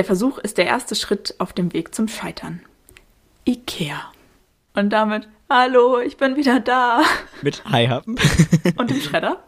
Der Versuch ist der erste Schritt auf dem Weg zum Scheitern. Ikea. Und damit, hallo, ich bin wieder da. Mit Hi haben. Und dem Schredder.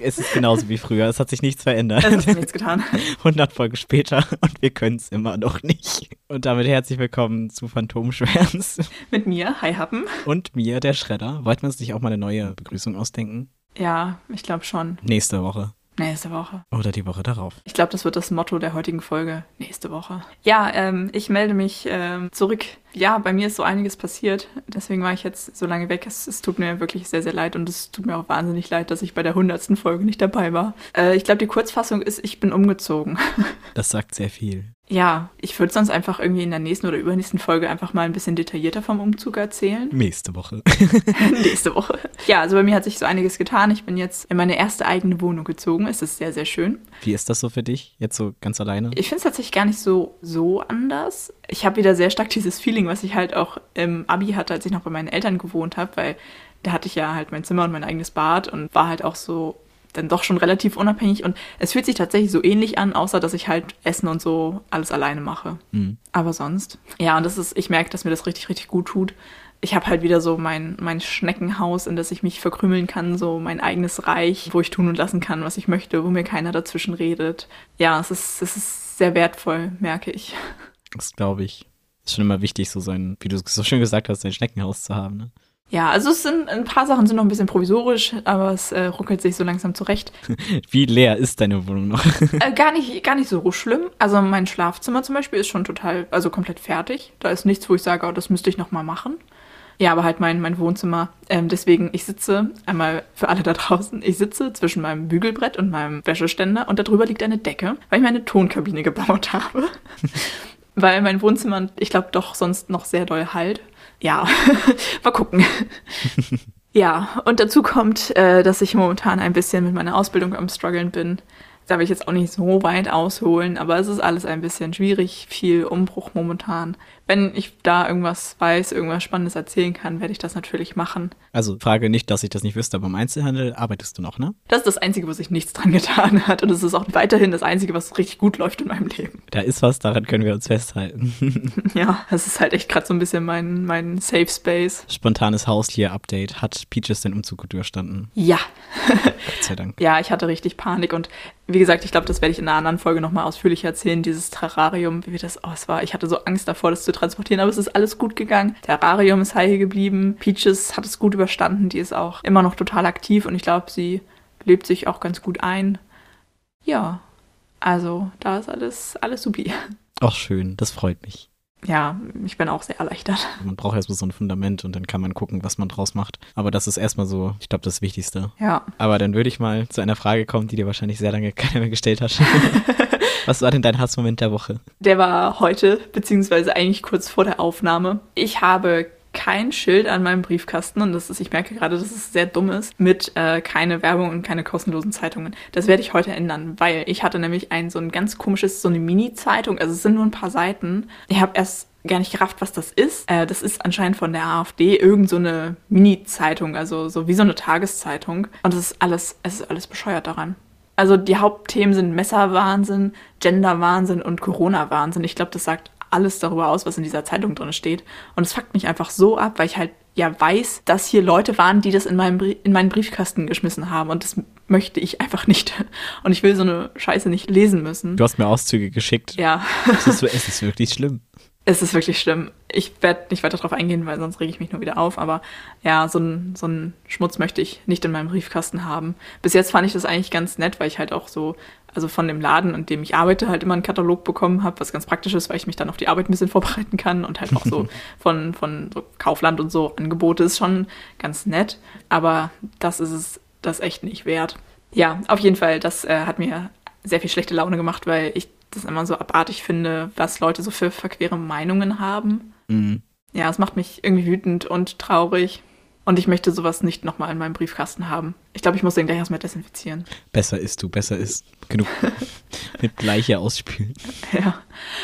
Es ist genauso wie früher, es hat sich nichts verändert. Es hat sich nichts getan. 100 Folgen später und wir können es immer noch nicht. Und damit herzlich willkommen zu Phantomschwärms. Mit mir, Hi Happen. Und mir, der Schredder. Wollten wir uns nicht auch mal eine neue Begrüßung ausdenken? Ja, ich glaube schon. Nächste Woche. Nächste Woche. Oder die Woche darauf. Ich glaube, das wird das Motto der heutigen Folge. Nächste Woche. Ja, ähm, ich melde mich ähm, zurück. Ja, bei mir ist so einiges passiert. Deswegen war ich jetzt so lange weg. Es, es tut mir wirklich sehr, sehr leid und es tut mir auch wahnsinnig leid, dass ich bei der hundertsten Folge nicht dabei war. Äh, ich glaube, die Kurzfassung ist, ich bin umgezogen. Das sagt sehr viel. Ja, ich würde sonst einfach irgendwie in der nächsten oder übernächsten Folge einfach mal ein bisschen detaillierter vom Umzug erzählen. Nächste Woche. Nächste Woche. Ja, also bei mir hat sich so einiges getan. Ich bin jetzt in meine erste eigene Wohnung gezogen. Es ist sehr, sehr schön. Wie ist das so für dich? Jetzt so ganz alleine? Ich finde es tatsächlich gar nicht so, so anders. Ich habe wieder sehr stark dieses Feeling, was ich halt auch im Abi hatte, als ich noch bei meinen Eltern gewohnt habe, weil da hatte ich ja halt mein Zimmer und mein eigenes Bad und war halt auch so dann doch schon relativ unabhängig und es fühlt sich tatsächlich so ähnlich an, außer dass ich halt Essen und so alles alleine mache. Mhm. Aber sonst, ja, und das ist, ich merke, dass mir das richtig, richtig gut tut. Ich habe halt wieder so mein, mein Schneckenhaus, in das ich mich verkrümeln kann, so mein eigenes Reich, wo ich tun und lassen kann, was ich möchte, wo mir keiner dazwischen redet. Ja, es ist, es ist sehr wertvoll, merke ich. Das glaube ich. Ist schon immer wichtig, so sein, wie du so schön gesagt hast, sein Schneckenhaus zu haben. Ne? Ja, also es sind ein paar Sachen sind noch ein bisschen provisorisch, aber es äh, ruckelt sich so langsam zurecht. Wie leer ist deine Wohnung noch? äh, gar nicht, gar nicht so schlimm. Also mein Schlafzimmer zum Beispiel ist schon total, also komplett fertig. Da ist nichts, wo ich sage, oh, das müsste ich noch mal machen. Ja, aber halt mein, mein Wohnzimmer. Ähm, deswegen, ich sitze, einmal für alle da draußen, ich sitze zwischen meinem Bügelbrett und meinem Wäscheständer und darüber liegt eine Decke, weil ich meine Tonkabine gebaut habe. weil mein Wohnzimmer, ich glaube, doch sonst noch sehr doll halt ja, mal gucken. ja, und dazu kommt, äh, dass ich momentan ein bisschen mit meiner Ausbildung am struggeln bin. Da will ich jetzt auch nicht so weit ausholen, aber es ist alles ein bisschen schwierig, viel Umbruch momentan. Wenn ich da irgendwas weiß, irgendwas Spannendes erzählen kann, werde ich das natürlich machen. Also Frage nicht, dass ich das nicht wüsste, aber im Einzelhandel arbeitest du noch, ne? Das ist das Einzige, wo sich nichts dran getan hat. Und es ist auch weiterhin das Einzige, was richtig gut läuft in meinem Leben. Da ist was, daran können wir uns festhalten. ja, das ist halt echt gerade so ein bisschen mein, mein Safe Space. Spontanes Haustier-Update. Hat Peaches den Umzug gut überstanden? Ja. Gott sei Dank. Ja, ich hatte richtig Panik und wie gesagt, ich glaube, das werde ich in einer anderen Folge nochmal ausführlich erzählen, dieses Terrarium, wie das, oh, es war, ich hatte so Angst davor, das zu transportieren, aber es ist alles gut gegangen. Terrarium ist heil geblieben, Peaches hat es gut überstanden, die ist auch immer noch total aktiv und ich glaube, sie lebt sich auch ganz gut ein. Ja, also da ist alles, alles supi. Ach schön, das freut mich ja, ich bin auch sehr erleichtert. Man braucht erstmal so ein Fundament und dann kann man gucken, was man draus macht. Aber das ist erstmal so, ich glaube, das Wichtigste. Ja. Aber dann würde ich mal zu einer Frage kommen, die dir wahrscheinlich sehr lange keiner mehr gestellt hat. was war denn dein Hassmoment der Woche? Der war heute, beziehungsweise eigentlich kurz vor der Aufnahme. Ich habe kein Schild an meinem Briefkasten und das ist, ich merke gerade, dass es sehr dumm ist, mit äh, keine Werbung und keine kostenlosen Zeitungen. Das werde ich heute ändern, weil ich hatte nämlich ein so ein ganz komisches, so eine Mini-Zeitung, also es sind nur ein paar Seiten. Ich habe erst gar nicht gerafft, was das ist. Äh, das ist anscheinend von der AfD irgend so eine Mini-Zeitung, also so wie so eine Tageszeitung. Und es ist alles, es ist alles bescheuert daran. Also die Hauptthemen sind Messerwahnsinn, Genderwahnsinn und Corona-Wahnsinn. Ich glaube, das sagt alles darüber aus, was in dieser Zeitung drin steht. Und es fuckt mich einfach so ab, weil ich halt ja weiß, dass hier Leute waren, die das in, meinem in meinen Briefkasten geschmissen haben. Und das möchte ich einfach nicht. Und ich will so eine Scheiße nicht lesen müssen. Du hast mir Auszüge geschickt. Ja. Es ist, es ist wirklich schlimm. Es ist wirklich schlimm. Ich werde nicht weiter darauf eingehen, weil sonst rege ich mich nur wieder auf. Aber ja, so ein, so ein Schmutz möchte ich nicht in meinem Briefkasten haben. Bis jetzt fand ich das eigentlich ganz nett, weil ich halt auch so also von dem Laden, in dem ich arbeite, halt immer einen Katalog bekommen habe, was ganz praktisch ist, weil ich mich dann auf die Arbeit ein bisschen vorbereiten kann und halt auch so von, von so Kaufland und so Angebote ist schon ganz nett. Aber das ist es das echt nicht wert. Ja, auf jeden Fall, das äh, hat mir sehr viel schlechte Laune gemacht, weil ich das immer so abartig finde, was Leute so für verquere Meinungen haben. Mhm. Ja, es macht mich irgendwie wütend und traurig. Und ich möchte sowas nicht nochmal in meinem Briefkasten haben. Ich glaube, ich muss den gleich erstmal desinfizieren. Besser ist du, besser ist genug. Mit gleicher ausspülen. Ja.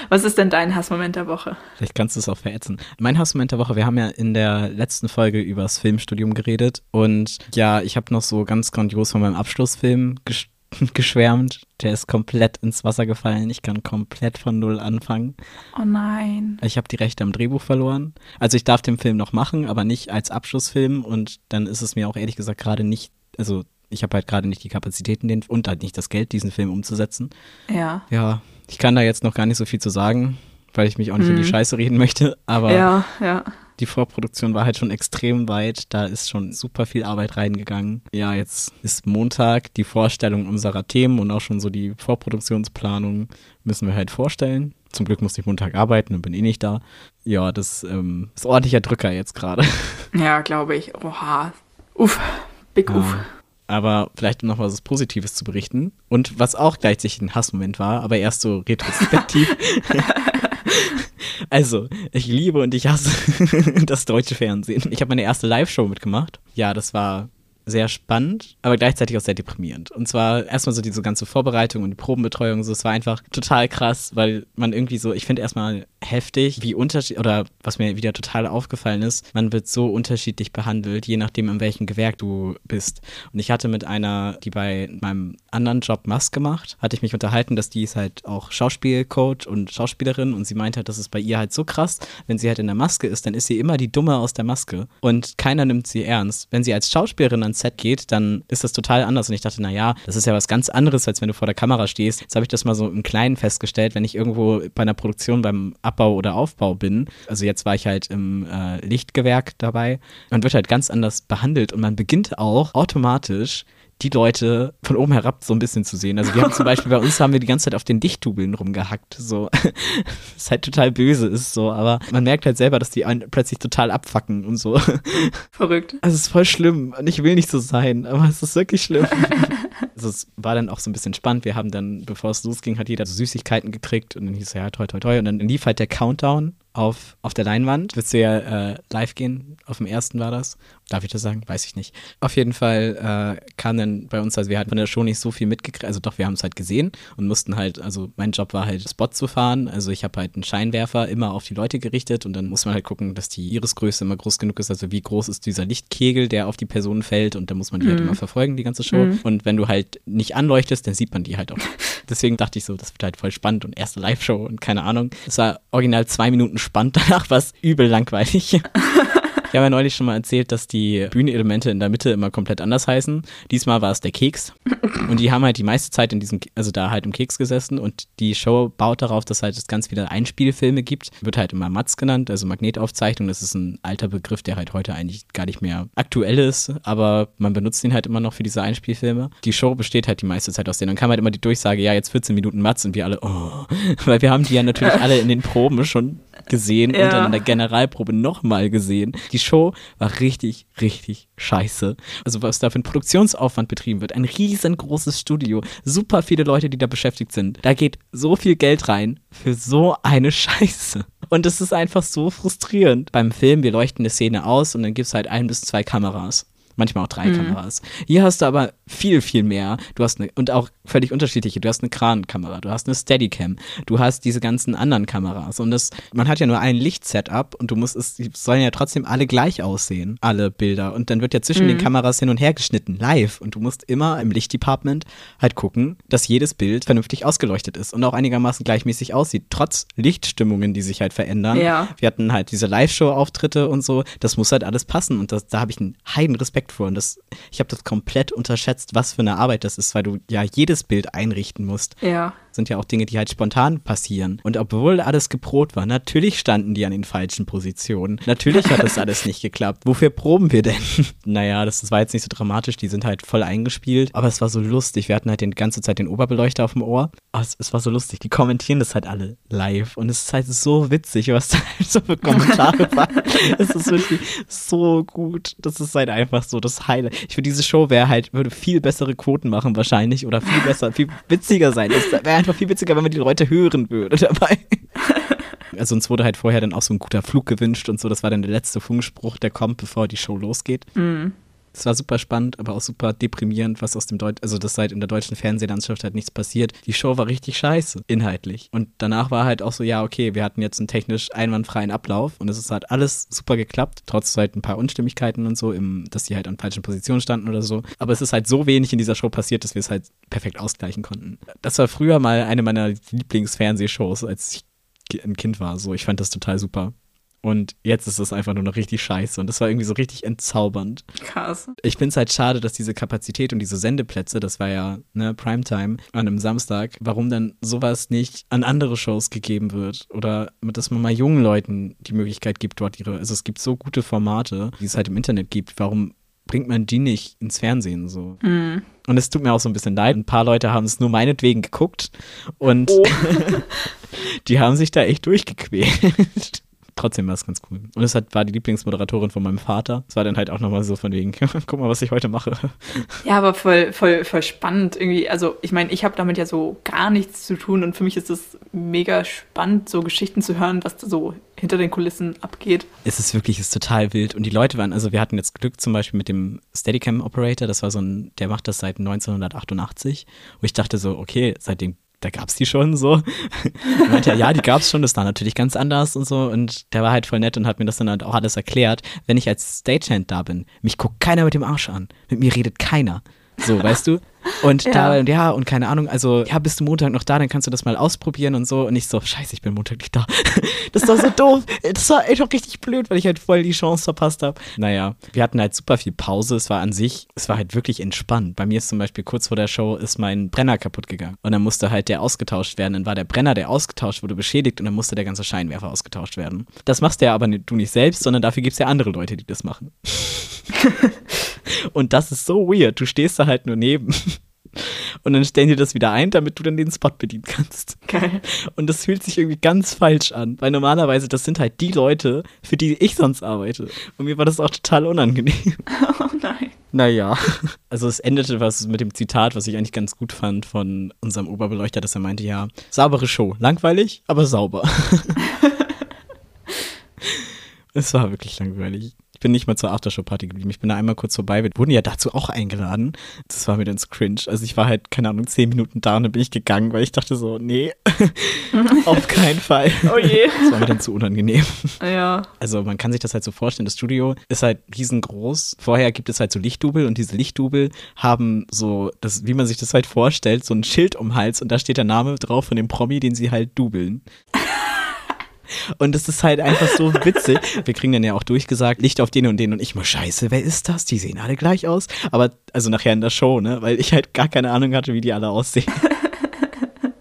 Was ist denn dein Hassmoment der Woche? Vielleicht kannst du es auch verätzen. Mein Hassmoment der Woche, wir haben ja in der letzten Folge über das Filmstudium geredet. Und ja, ich habe noch so ganz grandios von meinem Abschlussfilm gesprochen geschwärmt. Der ist komplett ins Wasser gefallen. Ich kann komplett von Null anfangen. Oh nein. Ich habe die Rechte am Drehbuch verloren. Also ich darf den Film noch machen, aber nicht als Abschlussfilm. Und dann ist es mir auch ehrlich gesagt gerade nicht, also ich habe halt gerade nicht die Kapazitäten den, und halt nicht das Geld, diesen Film umzusetzen. Ja. Ja, ich kann da jetzt noch gar nicht so viel zu sagen, weil ich mich auch nicht mhm. in die Scheiße reden möchte. Aber ja, ja die Vorproduktion war halt schon extrem weit. Da ist schon super viel Arbeit reingegangen. Ja, jetzt ist Montag die Vorstellung unserer Themen und auch schon so die Vorproduktionsplanung müssen wir halt vorstellen. Zum Glück musste ich Montag arbeiten und bin eh nicht da. Ja, das ähm, ist ordentlicher Drücker jetzt gerade. Ja, glaube ich. Oha. Uff. Big Uff. Ja. Aber vielleicht noch was Positives zu berichten. Und was auch gleichzeitig ein Hassmoment war, aber erst so retrospektiv. Also, ich liebe und ich hasse das deutsche Fernsehen. Ich habe meine erste Live-Show mitgemacht. Ja, das war sehr spannend, aber gleichzeitig auch sehr deprimierend. Und zwar erstmal so diese ganze Vorbereitung und die Probenbetreuung, so, es war einfach total krass, weil man irgendwie so, ich finde erstmal heftig, wie unterschiedlich, oder was mir wieder total aufgefallen ist, man wird so unterschiedlich behandelt, je nachdem, in welchem Gewerk du bist. Und ich hatte mit einer, die bei meinem anderen Job Maske macht, hatte ich mich unterhalten, dass die ist halt auch Schauspielcoach und Schauspielerin und sie meint halt, das ist bei ihr halt so krass, wenn sie halt in der Maske ist, dann ist sie immer die Dumme aus der Maske und keiner nimmt sie ernst. Wenn sie als Schauspielerin ans Set geht, dann ist das total anders und ich dachte, naja, das ist ja was ganz anderes, als wenn du vor der Kamera stehst. Jetzt habe ich das mal so im Kleinen festgestellt, wenn ich irgendwo bei einer Produktion beim Abbau oder Aufbau bin. Also jetzt war ich halt im äh, Lichtgewerk dabei. Man wird halt ganz anders behandelt und man beginnt auch automatisch die Leute von oben herab so ein bisschen zu sehen. Also wir haben zum Beispiel bei uns haben wir die ganze Zeit auf den Dichttubeln rumgehackt, so. Was halt total böse ist, so. Aber man merkt halt selber, dass die einen plötzlich total abfacken und so. Verrückt. Also es ist voll schlimm und ich will nicht so sein, aber es ist wirklich schlimm. also es war dann auch so ein bisschen spannend. Wir haben dann, bevor es losging, hat jeder so Süßigkeiten gekriegt und dann hieß es ja toi toi toi und dann lief halt der Countdown auf, auf der Leinwand. Willst du ja äh, live gehen? Auf dem ersten war das. Darf ich das sagen? Weiß ich nicht. Auf jeden Fall äh, kam dann bei uns, also wir hatten von der Show nicht so viel mitgekriegt, also doch, wir haben es halt gesehen und mussten halt, also mein Job war halt Spot zu fahren, also ich habe halt einen Scheinwerfer immer auf die Leute gerichtet und dann muss man halt gucken, dass die Irisgröße immer groß genug ist, also wie groß ist dieser Lichtkegel, der auf die Personen fällt und da muss man die halt mhm. halt immer verfolgen, die ganze Show mhm. und wenn du halt nicht anleuchtest, dann sieht man die halt auch. Deswegen dachte ich so, das wird halt voll spannend und erste Live-Show und keine Ahnung. Es war original zwei Minuten spannend, danach war es übel langweilig. Ich habe ja neulich schon mal erzählt, dass die Bühnenelemente in der Mitte immer komplett anders heißen. Diesmal war es der Keks. Und die haben halt die meiste Zeit in diesem, also da halt im Keks gesessen und die Show baut darauf, dass halt es ganz viele Einspielfilme gibt. Wird halt immer Matz genannt, also Magnetaufzeichnung. Das ist ein alter Begriff, der halt heute eigentlich gar nicht mehr aktuell ist, aber man benutzt ihn halt immer noch für diese Einspielfilme. Die Show besteht halt die meiste Zeit aus denen. Dann kam halt immer die Durchsage, ja, jetzt 14 Minuten Matz und wir alle, oh. Weil wir haben die ja natürlich alle in den Proben schon gesehen ja. und dann in der Generalprobe nochmal gesehen. Die Show war richtig, richtig scheiße. Also was da für ein Produktionsaufwand betrieben wird. Ein riesengroßes Studio. Super viele Leute, die da beschäftigt sind. Da geht so viel Geld rein für so eine Scheiße. Und es ist einfach so frustrierend. Beim Film, wir leuchten eine Szene aus und dann gibt es halt ein bis zwei Kameras manchmal auch drei mhm. Kameras. Hier hast du aber viel, viel mehr. Du hast eine, und auch völlig unterschiedliche. Du hast eine Krankamera, du hast eine Steadicam, du hast diese ganzen anderen Kameras. Und das, man hat ja nur ein Lichtsetup und du musst es, die sollen ja trotzdem alle gleich aussehen, alle Bilder. Und dann wird ja zwischen mhm. den Kameras hin und her geschnitten, live. Und du musst immer im Lichtdepartment halt gucken, dass jedes Bild vernünftig ausgeleuchtet ist und auch einigermaßen gleichmäßig aussieht, trotz Lichtstimmungen, die sich halt verändern. Ja. Wir hatten halt diese Live-Show-Auftritte und so. Das muss halt alles passen. Und das, da habe ich einen heiden Respekt Respekt vor. Und das, ich habe das komplett unterschätzt, was für eine Arbeit das ist, weil du ja jedes Bild einrichten musst. Ja sind ja auch Dinge, die halt spontan passieren. Und obwohl alles geprobt war, natürlich standen die an den falschen Positionen. Natürlich hat das alles nicht geklappt. Wofür proben wir denn? naja, das, das war jetzt nicht so dramatisch, die sind halt voll eingespielt. Aber es war so lustig. Wir hatten halt die ganze Zeit den Oberbeleuchter auf dem Ohr. Aber es, es war so lustig. Die kommentieren das halt alle live. Und es ist halt so witzig, was da halt so für Kommentare waren. es ist wirklich so gut. Das ist halt einfach so das Highlight. Ich finde, diese Show wäre halt, würde viel bessere Quoten machen wahrscheinlich oder viel besser, viel witziger sein. Das wäre einfach viel witziger, wenn man die Leute hören würde dabei. Also uns wurde halt vorher dann auch so ein guter Flug gewünscht und so. Das war dann der letzte Funkspruch, der kommt, bevor die Show losgeht. Mhm. Es war super spannend, aber auch super deprimierend, was aus dem Deutsch, also das seit in der deutschen Fernsehlandschaft halt nichts passiert. Die Show war richtig scheiße, inhaltlich. Und danach war halt auch so, ja, okay, wir hatten jetzt einen technisch einwandfreien Ablauf und es ist halt alles super geklappt, trotz halt ein paar Unstimmigkeiten und so, im, dass die halt an falschen Positionen standen oder so. Aber es ist halt so wenig in dieser Show passiert, dass wir es halt perfekt ausgleichen konnten. Das war früher mal eine meiner Lieblingsfernsehshows, als ich ein Kind war. So, ich fand das total super. Und jetzt ist es einfach nur noch richtig scheiße. Und das war irgendwie so richtig entzaubernd. Krass. Ich finde es halt schade, dass diese Kapazität und diese Sendeplätze, das war ja ne, Primetime an einem Samstag, warum dann sowas nicht an andere Shows gegeben wird. Oder dass man mal jungen Leuten die Möglichkeit gibt, dort ihre. Also es gibt so gute Formate, die es halt im Internet gibt. Warum bringt man die nicht ins Fernsehen so? Mhm. Und es tut mir auch so ein bisschen leid. Ein paar Leute haben es nur meinetwegen geguckt und Oh. die haben sich da echt durchgequält. Trotzdem war es ganz cool. Und es hat, war die Lieblingsmoderatorin von meinem Vater. Es war dann halt auch nochmal so von wegen, guck mal, was ich heute mache. Ja, aber voll, voll, voll spannend irgendwie. Also ich meine, ich habe damit ja so gar nichts zu tun und für mich ist es mega spannend, so Geschichten zu hören, was da so hinter den Kulissen abgeht. Es ist wirklich, es ist total wild. Und die Leute waren, also wir hatten jetzt Glück zum Beispiel mit dem Steadicam Operator, das war so ein, der macht das seit 1988. Wo ich dachte so, okay, seitdem da gab's die schon so. Er meinte, ja, die gab's schon, das war natürlich ganz anders und so. Und der war halt voll nett und hat mir das dann halt auch alles erklärt. Wenn ich als Stagehand da bin, mich guckt keiner mit dem Arsch an. Mit mir redet keiner. So, weißt du? Und Ja. da, und ja, und keine Ahnung, also, ja, bist du Montag noch da, dann kannst du das mal ausprobieren und so. Und ich so, scheiße, ich bin Montag nicht da. Das doch so doof. Das war echt auch richtig blöd, weil ich halt voll die Chance verpasst habe. Naja, wir hatten halt super viel Pause. Es war an sich, es war halt wirklich entspannt. Bei mir ist zum Beispiel kurz vor der Show ist mein Brenner kaputt gegangen. Und dann musste halt der ausgetauscht werden. Dann war der Brenner, der ausgetauscht wurde, beschädigt und dann musste der ganze Scheinwerfer ausgetauscht werden. Das machst du ja aber nicht, du nicht selbst, sondern dafür gibt's ja andere Leute, die das machen. Und das ist so weird. Du stehst da halt nur neben. Und dann stellen die das wieder ein, damit du dann den Spot bedienen kannst. Geil. Und das fühlt sich irgendwie ganz falsch an, weil normalerweise das sind halt die Leute, für die ich sonst arbeite. Und mir war das auch total unangenehm. Oh nein. Naja, also es endete was mit dem Zitat, was ich eigentlich ganz gut fand von unserem Oberbeleuchter, dass er meinte, ja, saubere Show, langweilig, aber sauber. es war wirklich langweilig. Ich bin nicht mal zur Aftershow-Party geblieben. Ich bin da einmal kurz vorbei. Wir wurden ja dazu auch eingeladen. Das war mir dann cringe. Also ich war halt, keine Ahnung, zehn Minuten da und dann bin ich gegangen, weil ich dachte so, nee, auf keinen Fall. Oh je. Das war mir dann zu unangenehm. Ja. Also man kann sich das halt so vorstellen, das Studio ist halt riesengroß. Vorher gibt es halt so Lichtdubel und diese Lichtdubel haben so, das, wie man sich das halt vorstellt, so ein Schild um den Hals und da steht der Name drauf von dem Promi, den sie halt dubeln. Und das ist halt einfach so witzig. Wir kriegen dann ja auch durchgesagt, Licht auf den und den und ich mal, scheiße, wer ist das? Die sehen alle gleich aus. Aber, also nachher in der Show, ne? Weil ich halt gar keine Ahnung hatte, wie die alle aussehen.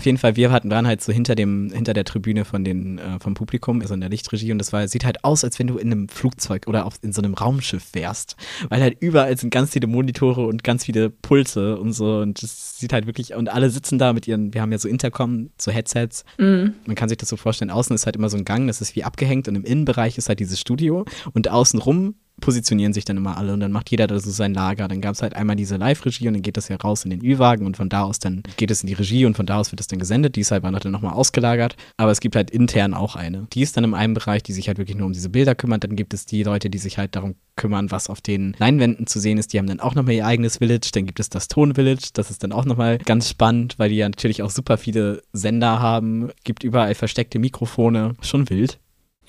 Jeden Fall, wir hatten, waren halt so hinter dem, hinter der Tribüne von den, äh, vom Publikum, also in der Lichtregie und das war, sieht halt aus, als wenn du in einem Flugzeug oder auf, in so einem Raumschiff wärst. Weil halt überall sind ganz viele Monitore und ganz viele Pulte und so und das sieht halt wirklich, und alle sitzen da mit ihren, wir haben ja so Intercom, so Headsets. Mhm. Man kann sich das so vorstellen, außen ist halt immer so ein Gang, das ist wie abgehängt und im Innenbereich ist halt dieses Studio und außenrum positionieren sich dann immer alle und dann macht jeder da so sein Lager. Dann gab es halt einmal diese Live-Regie und dann geht das ja raus in den Ü-Wagen und von da aus dann geht es in die Regie und von da aus wird es dann gesendet. Die ist halt dann nochmal ausgelagert. Aber es gibt halt intern auch eine. Die ist dann in einem Bereich, die sich halt wirklich nur um diese Bilder kümmert. Dann gibt es die Leute, die sich halt darum kümmern, was auf den Leinwänden zu sehen ist. Die haben dann auch nochmal ihr eigenes Village. Dann gibt es das Ton-Village. Das ist dann auch nochmal ganz spannend, weil die ja natürlich auch super viele Sender haben. Gibt überall versteckte Mikrofone. Schon wild.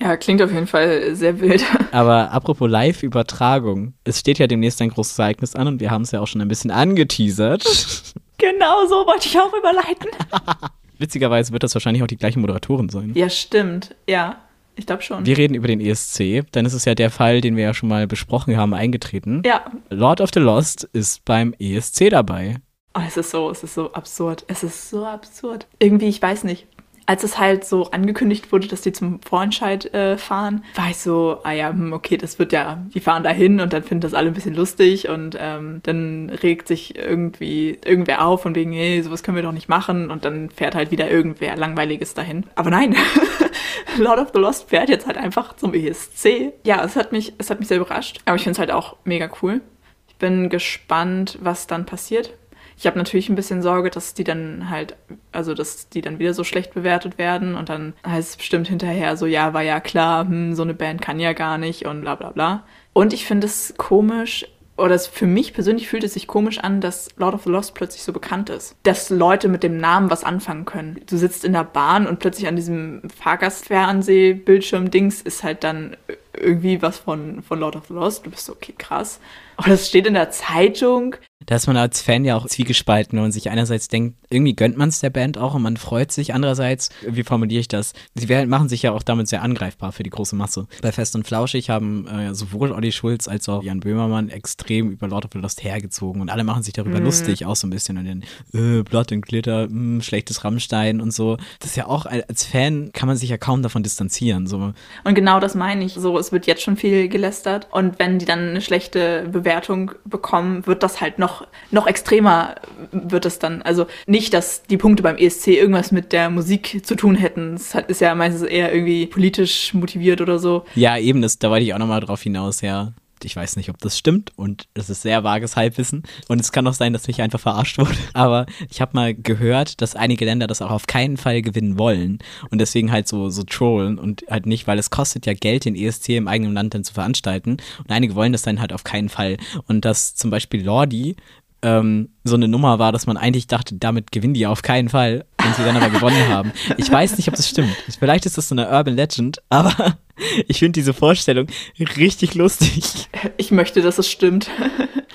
Ja, klingt auf jeden Fall sehr wild. Aber apropos Live-Übertragung, es steht ja demnächst ein großes Ereignis an und wir haben es ja auch schon ein bisschen angeteasert. Genau so wollte ich auch überleiten. Witzigerweise wird das wahrscheinlich auch die gleiche Moderatorin sein. Ja, stimmt. Ja, ich glaube schon. Wir reden über den ESC, dann ist es ja der Fall, den wir ja schon mal besprochen haben, eingetreten. ja. Lord of the Lost ist beim ESC dabei. Oh, es ist so, es ist so absurd. Es ist so absurd. Irgendwie, ich weiß nicht. Als es halt so angekündigt wurde, dass die zum Vorentscheid äh, fahren, war ich so, ah ja, hm, okay, das wird ja, die fahren da hin und dann finden das alle ein bisschen lustig und ähm, dann regt sich irgendwie irgendwer auf und wegen, hey, sowas können wir doch nicht machen und dann fährt halt wieder irgendwer Langweiliges dahin. Aber nein, Lord of the Lost fährt jetzt halt einfach zum ESC. Ja, es hat mich, es hat mich sehr überrascht, aber ich finde es halt auch mega cool. Ich bin gespannt, was dann passiert. Ich habe natürlich ein bisschen Sorge, dass die dann halt, also dass die dann wieder so schlecht bewertet werden und dann heißt es bestimmt hinterher so, ja, war ja klar, hm, so eine Band kann ja gar nicht und bla bla bla. Und ich finde es komisch, oder es, für mich persönlich fühlt es sich komisch an, dass Lord of the Lost plötzlich so bekannt ist. Dass Leute mit dem Namen was anfangen können. Du sitzt in der Bahn und plötzlich an diesem Fahrgastfernseh-Bildschirm-Dings ist halt dann irgendwie was von, von Lord of the Lost. Du bist so, okay, krass. Aber das steht in der Zeitung. Da ist man als Fan ja auch zwiegespalten und sich einerseits denkt, irgendwie gönnt man es der Band auch und man freut sich. Andererseits, wie formuliere ich das? Sie werden, machen sich ja auch damit sehr angreifbar für die große Masse. Bei Fest und Flauschig haben äh, sowohl Olli Schulz als auch Jan Böhmermann extrem über Lord of the Lost hergezogen und alle machen sich darüber mhm. lustig, auch so ein bisschen. Und dann, äh, Blood and Glitter, mh, hm, schlechtes Rammstein und so. Das ist ja auch, als Fan kann man sich ja kaum davon distanzieren. So. Und genau das meine ich. So, es wird jetzt schon viel gelästert und wenn die dann eine schlechte Bewertung bekommen, wird das halt noch, noch extremer wird es dann. Also nicht, dass die Punkte beim ESC irgendwas mit der Musik zu tun hätten. Es ist ja meistens eher irgendwie politisch motiviert oder so. Ja, eben, das, da wollte ich auch nochmal drauf hinaus, ja ich weiß nicht, ob das stimmt und es ist sehr vages Halbwissen und es kann auch sein, dass mich einfach verarscht wurde. Aber ich habe mal gehört, dass einige Länder das auch auf keinen Fall gewinnen wollen und deswegen halt so, so trollen und halt nicht, weil es kostet ja Geld, den ESC im eigenen Land dann zu veranstalten und einige wollen das dann halt auf keinen Fall. Und dass zum Beispiel Lordi ähm, so eine Nummer war, dass man eigentlich dachte, damit gewinnen die auf keinen Fall und sie dann aber gewonnen haben. Ich weiß nicht, ob das stimmt. Vielleicht ist das so eine Urban Legend, aber ich finde diese Vorstellung richtig lustig. Ich möchte, dass es stimmt.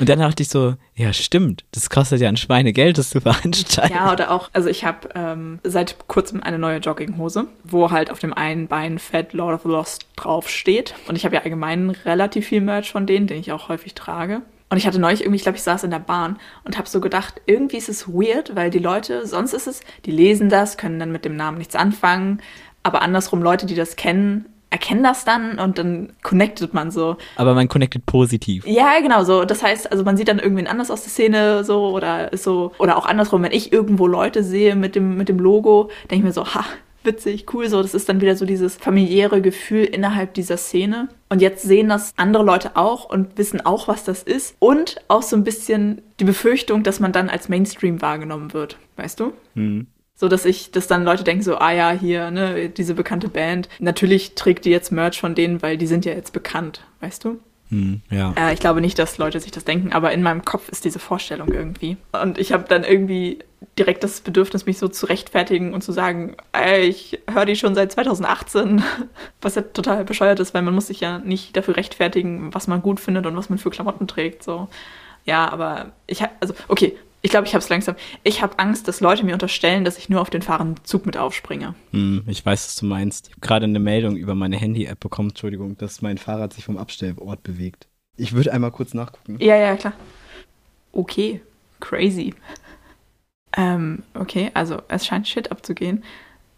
Und dann dachte ich so, ja, stimmt, das kostet ja ein Schweinegeld, das zu veranstalten. Ja, oder auch, also ich habe ähm, seit kurzem eine neue Jogginghose, wo halt auf dem einen Bein Fat Lord of the Lost draufsteht. Und ich habe ja allgemein relativ viel Merch von denen, den ich auch häufig trage. Und ich hatte neulich irgendwie, ich glaube, ich saß in der Bahn und habe so gedacht, irgendwie ist es weird, weil die Leute, sonst ist es, die lesen das, können dann mit dem Namen nichts anfangen, aber andersrum Leute, die das kennen, erkennen das dann und dann connectet man so. Aber man connectet positiv. Ja, genau so. Das heißt, also man sieht dann irgendwen anders aus der Szene so oder ist so oder auch andersrum, wenn ich irgendwo Leute sehe mit dem mit dem Logo, denke ich mir so, ha, witzig, cool so. Das ist dann wieder so dieses familiäre Gefühl innerhalb dieser Szene. Und jetzt sehen das andere Leute auch und wissen auch, was das ist. Und auch so ein bisschen die Befürchtung, dass man dann als Mainstream wahrgenommen wird. Weißt du? Mhm. So dass ich, dass dann Leute denken so, ah ja, hier, ne, diese bekannte Band. Natürlich trägt die jetzt Merch von denen, weil die sind ja jetzt bekannt, weißt du? Hm, ja. Äh, ich glaube nicht, dass Leute sich das denken, aber in meinem Kopf ist diese Vorstellung irgendwie. Und ich habe dann irgendwie direkt das Bedürfnis, mich so zu rechtfertigen und zu sagen, ey, ich höre die schon seit 2018, was ja total bescheuert ist, weil man muss sich ja nicht dafür rechtfertigen, was man gut findet und was man für Klamotten trägt. So. Ja, aber ich habe, also, okay, ich glaube, ich habe es langsam. Ich habe Angst, dass Leute mir unterstellen, dass ich nur auf den fahrenden Zug mit aufspringe. Hm, ich weiß, was du meinst. Ich habe gerade eine Meldung über meine Handy-App bekommen, Entschuldigung, dass mein Fahrrad sich vom Abstellort bewegt. Ich würde einmal kurz nachgucken. Ja, ja, klar. Okay, crazy. Ähm, okay, also es scheint Shit abzugehen.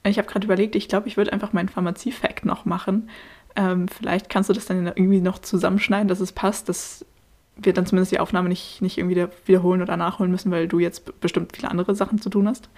Ich habe gerade überlegt, ich glaube, ich würde einfach meinen Pharmazie-Fact noch machen. Ähm, vielleicht kannst du das dann irgendwie noch zusammenschneiden, dass es passt, dass wir dann zumindest die Aufnahme nicht, nicht irgendwie wiederholen oder nachholen müssen, weil du jetzt bestimmt viele andere Sachen zu tun hast.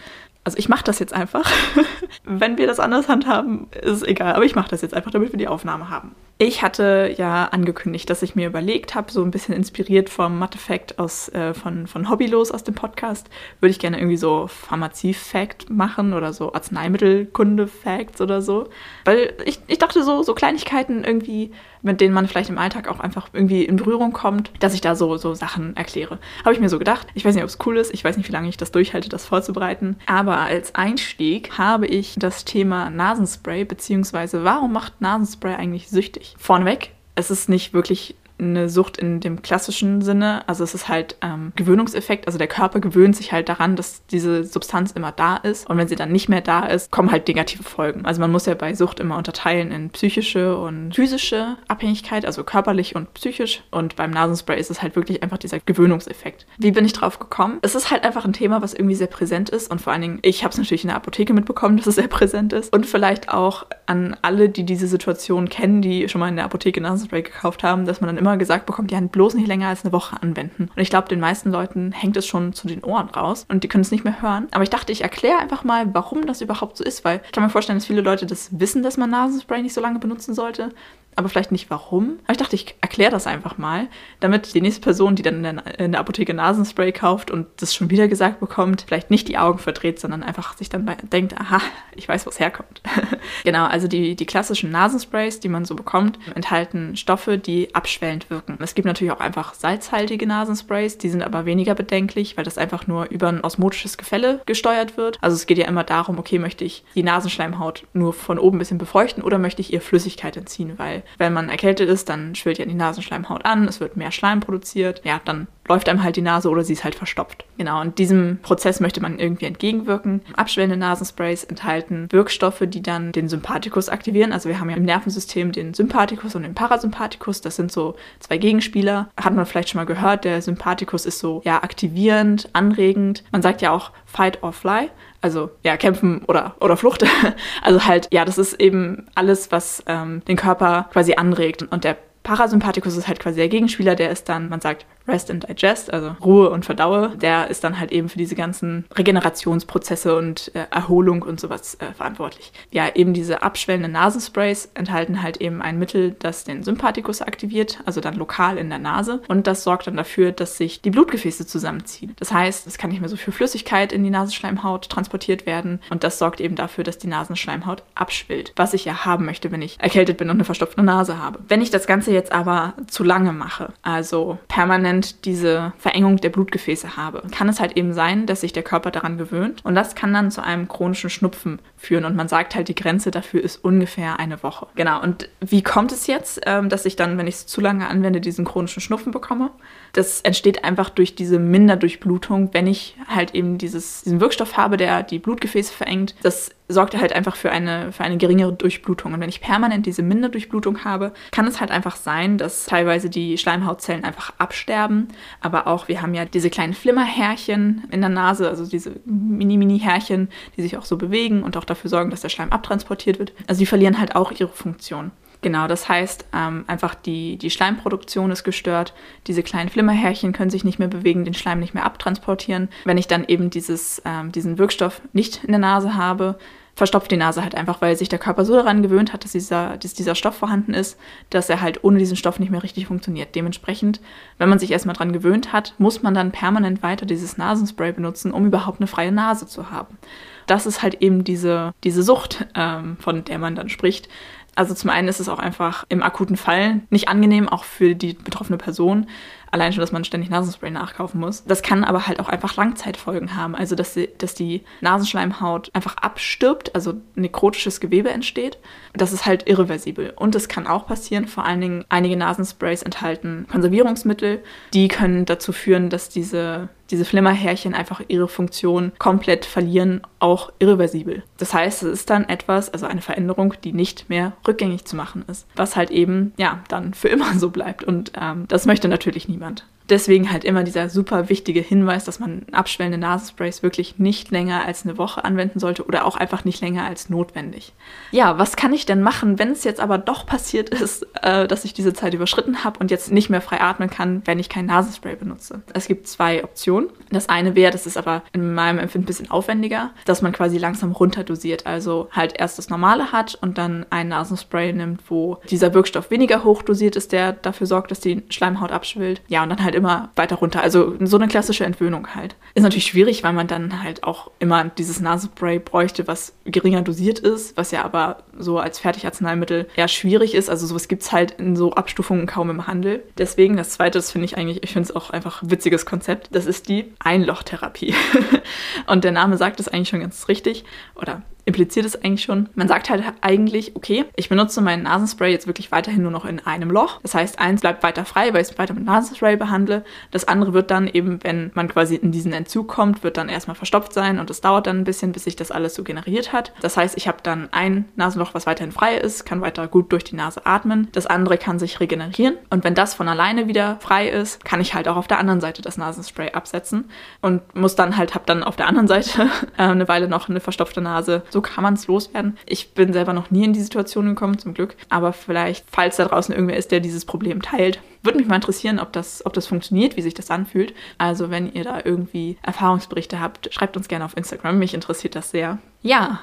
Also ich mache das jetzt einfach. Wenn wir das anders handhaben, ist es egal. Aber ich mache das jetzt einfach, damit wir die Aufnahme haben. Ich hatte ja angekündigt, dass ich mir überlegt habe, so ein bisschen inspiriert vom Mathe-Fact aus, äh, von, von Hobbylos aus dem Podcast, würde ich gerne irgendwie so Pharmazie-Fact machen oder so Arzneimittelkunde-Facts oder so. Weil ich, ich dachte so, so Kleinigkeiten irgendwie, mit denen man vielleicht im Alltag auch einfach irgendwie in Berührung kommt, dass ich da so, so Sachen erkläre. Habe ich mir so gedacht. Ich weiß nicht, ob es cool ist. Ich weiß nicht, wie lange ich das durchhalte, das vorzubereiten. Aber als Einstieg habe ich das Thema Nasenspray, beziehungsweise warum macht Nasenspray eigentlich süchtig? Vorneweg, es ist nicht wirklich eine Sucht in dem klassischen Sinne. Also es ist halt ähm, Gewöhnungseffekt. Also der Körper gewöhnt sich halt daran, dass diese Substanz immer da ist. Und wenn sie dann nicht mehr da ist, kommen halt negative Folgen. Also man muss ja bei Sucht immer unterteilen in psychische und physische Abhängigkeit, also körperlich und psychisch. Und beim Nasenspray ist es halt wirklich einfach dieser Gewöhnungseffekt. Wie bin ich drauf gekommen? Es ist halt einfach ein Thema, was irgendwie sehr präsent ist. Und vor allen Dingen, ich habe es natürlich in der Apotheke mitbekommen, dass es sehr präsent ist. Und vielleicht auch an alle, die diese Situation kennen, die schon mal in der Apotheke Nasenspray gekauft haben, dass man dann immer immer gesagt bekommt, ja, bloß nicht länger als eine Woche anwenden. Und ich glaube, den meisten Leuten hängt es schon zu den Ohren raus und die können es nicht mehr hören. Aber ich dachte, ich erkläre einfach mal, warum das überhaupt so ist, weil ich kann mir vorstellen, dass viele Leute das wissen, dass man Nasenspray nicht so lange benutzen sollte. Aber vielleicht nicht warum. Aber ich dachte, ich erkläre das einfach mal, damit die nächste Person, die dann in der Apotheke Nasenspray kauft und das schon wieder gesagt bekommt, vielleicht nicht die Augen verdreht, sondern einfach sich dann denkt, aha, ich weiß, wo es herkommt. genau, also die, die klassischen Nasensprays, die man so bekommt, enthalten Stoffe, die abschwellend wirken. Es gibt natürlich auch einfach salzhaltige Nasensprays, die sind aber weniger bedenklich, weil das einfach nur über ein osmotisches Gefälle gesteuert wird. Also es geht ja immer darum, okay, möchte ich die Nasenschleimhaut nur von oben ein bisschen befeuchten oder möchte ich ihr Flüssigkeit entziehen, weil wenn man erkältet ist, dann schwillt ja die Nasenschleimhaut an, es wird mehr Schleim produziert, ja, dann läuft einem halt die Nase oder sie ist halt verstopft. Genau, und diesem Prozess möchte man irgendwie entgegenwirken. Abschwellende Nasensprays enthalten Wirkstoffe, die dann den Sympathikus aktivieren. Also wir haben ja im Nervensystem den Sympathikus und den Parasympathikus. Das sind so zwei Gegenspieler. Hat man vielleicht schon mal gehört, der Sympathikus ist so ja aktivierend, anregend. Man sagt ja auch Fight or Fly. Also ja, kämpfen oder, oder Flucht. Also halt, ja, das ist eben alles, was ähm, den Körper quasi anregt. Und der Parasympathikus ist halt quasi der Gegenspieler, der ist dann, man sagt Rest and Digest, also Ruhe und Verdaue. Der ist dann halt eben für diese ganzen Regenerationsprozesse und äh, Erholung und sowas äh, verantwortlich. Ja, eben diese abschwellenden Nasensprays enthalten halt eben ein Mittel, das den Sympathikus aktiviert, also dann lokal in der Nase. Und das sorgt dann dafür, dass sich die Blutgefäße zusammenziehen. Das heißt, es kann nicht mehr so viel Flüssigkeit in die Nasenschleimhaut transportiert werden. Und das sorgt eben dafür, dass die Nasenschleimhaut abschwillt. Was ich ja haben möchte, wenn ich erkältet bin und eine verstopfte Nase habe. Wenn ich das Ganze jetzt aber zu lange mache, also permanent diese Verengung der Blutgefäße habe, kann es halt eben sein, dass sich der Körper daran gewöhnt und das kann dann zu einem chronischen Schnupfen führen und man sagt halt, die Grenze dafür ist ungefähr eine Woche. Genau, und wie kommt es jetzt, ähm, dass ich dann, wenn ich es zu lange anwende, diesen chronischen Schnupfen bekomme? Das entsteht einfach durch diese Minderdurchblutung, wenn ich halt eben dieses, diesen Wirkstoff habe, der die Blutgefäße verengt. Das sorgt halt einfach für eine, für eine geringere Durchblutung. Und wenn ich permanent diese Minderdurchblutung habe, kann es halt einfach sein, dass teilweise die Schleimhautzellen einfach absterben. Aber auch, wir haben ja diese kleinen Flimmerhärchen in der Nase, also diese Mini-Mini-Härchen, die sich auch so bewegen und auch dafür sorgen, dass der Schleim abtransportiert wird. Also die verlieren halt auch ihre Funktion. Genau, das heißt, ähm, einfach die, die Schleimproduktion ist gestört. Diese kleinen Flimmerhärchen können sich nicht mehr bewegen, den Schleim nicht mehr abtransportieren. Wenn ich dann eben dieses, ähm, diesen Wirkstoff nicht in der Nase habe, verstopft die Nase halt einfach, weil sich der Körper so daran gewöhnt hat, dass dieser, dass dieser Stoff vorhanden ist, dass er halt ohne diesen Stoff nicht mehr richtig funktioniert. Dementsprechend, wenn man sich erstmal daran gewöhnt hat, muss man dann permanent weiter dieses Nasenspray benutzen, um überhaupt eine freie Nase zu haben. Das ist halt eben diese, diese Sucht, ähm, von der man dann spricht, also zum einen ist es auch einfach im akuten Fall nicht angenehm, auch für die betroffene Person. Allein schon, dass man ständig Nasenspray nachkaufen muss. Das kann aber halt auch einfach Langzeitfolgen haben. Also, dass, die, dass die Nasenschleimhaut einfach abstirbt, also nekrotisches Gewebe entsteht. Das ist halt irreversibel. Und es kann auch passieren, vor allen Dingen einige Nasensprays enthalten Konservierungsmittel. Die können dazu führen, dass diese diese Flimmerhärchen einfach ihre Funktion komplett verlieren, auch irreversibel. Das heißt, es ist dann etwas, also eine Veränderung, die nicht mehr rückgängig zu machen ist, was halt eben, ja, dann für immer so bleibt. Und ähm, das möchte natürlich niemand niemand. Deswegen halt immer dieser super wichtige Hinweis, dass man abschwellende Nasensprays wirklich nicht länger als eine Woche anwenden sollte oder auch einfach nicht länger als notwendig. Ja, was kann ich denn machen, wenn es jetzt aber doch passiert ist, äh, dass ich diese Zeit überschritten habe und jetzt nicht mehr frei atmen kann, wenn ich kein Nasenspray benutze? Es gibt zwei Optionen. Das eine wäre, das ist aber in meinem Empfinden ein bisschen aufwendiger, dass man quasi langsam runterdosiert. Also halt erst das Normale hat und dann ein Nasenspray nimmt, wo dieser Wirkstoff weniger hoch dosiert ist, der dafür sorgt, dass die Schleimhaut abschwillt. Ja, und dann halt immer weiter runter. Also so eine klassische Entwöhnung halt. Ist natürlich schwierig, weil man dann halt auch immer dieses Nasenspray bräuchte, was geringer dosiert ist, was ja aber so als Fertigarzneimittel eher schwierig ist. Also sowas gibt es halt in so Abstufungen kaum im Handel. Deswegen, das zweite, das finde ich eigentlich, ich finde es auch einfach ein witziges Konzept. Das ist die Einlochtherapie. Und der Name sagt es eigentlich schon ganz richtig. Oder impliziert es eigentlich schon. Man sagt halt eigentlich, okay, ich benutze meinen Nasenspray jetzt wirklich weiterhin nur noch in einem Loch. Das heißt, eins bleibt weiter frei, weil ich es weiter mit Nasenspray behandle. Das andere wird dann eben, wenn man quasi in diesen Entzug kommt, wird dann erstmal verstopft sein und es dauert dann ein bisschen, bis sich das alles so generiert hat. Das heißt, ich habe dann ein Nasenloch, was weiterhin frei ist, kann weiter gut durch die Nase atmen. Das andere kann sich regenerieren und wenn das von alleine wieder frei ist, kann ich halt auch auf der anderen Seite das Nasenspray absetzen und muss dann halt, habe dann auf der anderen Seite äh, eine Weile noch eine verstopfte Nase. So kann man es loswerden. Ich bin selber noch nie in die Situation gekommen, zum Glück. Aber vielleicht, falls da draußen irgendwer ist, der dieses Problem teilt, würde mich mal interessieren, ob das, ob das funktioniert, wie sich das anfühlt. Also, wenn ihr da irgendwie Erfahrungsberichte habt, schreibt uns gerne auf Instagram. Mich interessiert das sehr. Ja,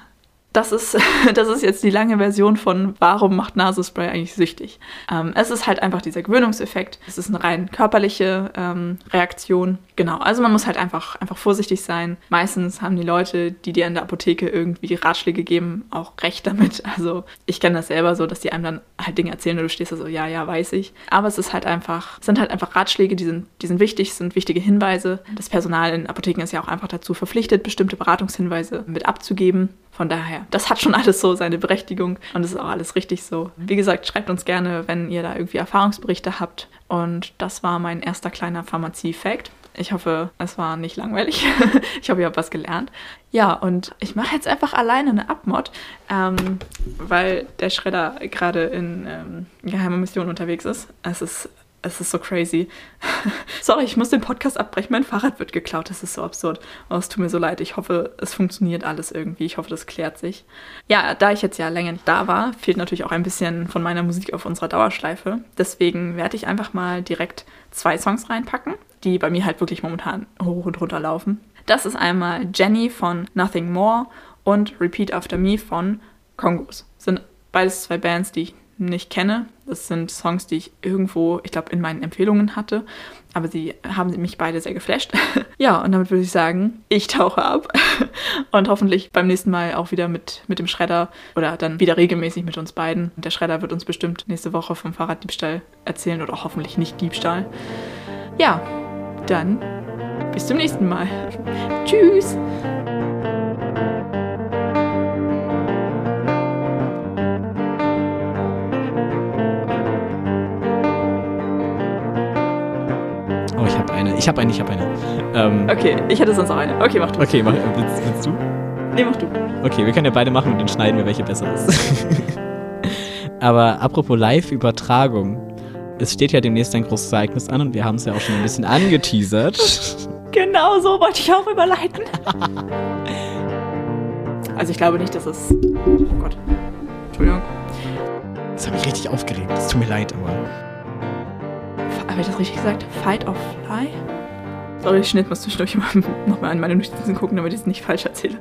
das ist, das ist jetzt die lange Version von, warum macht Nasenspray eigentlich süchtig? Ähm, es ist halt einfach dieser Gewöhnungseffekt. Es ist eine rein körperliche ähm, Reaktion. Genau, also man muss halt einfach, einfach vorsichtig sein. Meistens haben die Leute, die dir in der Apotheke irgendwie Ratschläge geben, auch recht damit. Also ich kenne das selber so, dass die einem dann halt Dinge erzählen und du stehst da so, ja, ja, weiß ich. Aber es ist halt einfach, sind halt einfach Ratschläge, die sind, die sind wichtig, sind wichtige Hinweise. Das Personal in Apotheken ist ja auch einfach dazu verpflichtet, bestimmte Beratungshinweise mit abzugeben. Von daher, das hat schon alles so seine Berechtigung und es ist auch alles richtig so. Wie gesagt, schreibt uns gerne, wenn ihr da irgendwie Erfahrungsberichte habt. Und das war mein erster kleiner Pharmazie-Fact. Ich hoffe, es war nicht langweilig. ich hoffe, ihr habt was gelernt. Ja, und ich mache jetzt einfach alleine eine Abmod, ähm, weil der Schredder gerade in ähm, geheimer Mission unterwegs ist. Es ist es ist so crazy. Sorry, ich muss den Podcast abbrechen. Mein Fahrrad wird geklaut. Das ist so absurd. Oh, es tut mir so leid. Ich hoffe, es funktioniert alles irgendwie. Ich hoffe, das klärt sich. Ja, da ich jetzt ja länger nicht da war, fehlt natürlich auch ein bisschen von meiner Musik auf unserer Dauerschleife. Deswegen werde ich einfach mal direkt zwei Songs reinpacken, die bei mir halt wirklich momentan hoch und runter laufen. Das ist einmal Jenny von Nothing More und Repeat After Me von Kongos. Sind beides zwei Bands, die ich nicht kenne. Das sind Songs, die ich irgendwo, ich glaube, in meinen Empfehlungen hatte. Aber sie haben mich beide sehr geflasht. ja, und damit würde ich sagen, ich tauche ab. und hoffentlich beim nächsten Mal auch wieder mit, mit dem Schredder oder dann wieder regelmäßig mit uns beiden. Und der Schredder wird uns bestimmt nächste Woche vom Fahrraddiebstahl erzählen oder hoffentlich nicht Diebstahl. Ja, dann bis zum nächsten Mal. Tschüss! Ich habe eine, ich habe eine. Ähm, okay, ich hätte sonst auch eine. Okay, mach du. Okay, mach, willst, willst du? Nee, mach du. Okay, wir können ja beide machen und dann schneiden wir, welche besser ist. Aber apropos Live-Übertragung. Es steht ja demnächst ein großes Ereignis an und wir haben es ja auch schon ein bisschen angeteasert. genau so wollte ich auch überleiten. also ich glaube nicht, dass es... Oh Gott. Entschuldigung. Das hat mich richtig aufgeregt. Es tut mir leid, aber... Habe ich das richtig gesagt? Fight or Fly? Sorry, ich schnitt muss zwischendurch nochmal an meine Notizen gucken, damit ich es nicht falsch erzähle.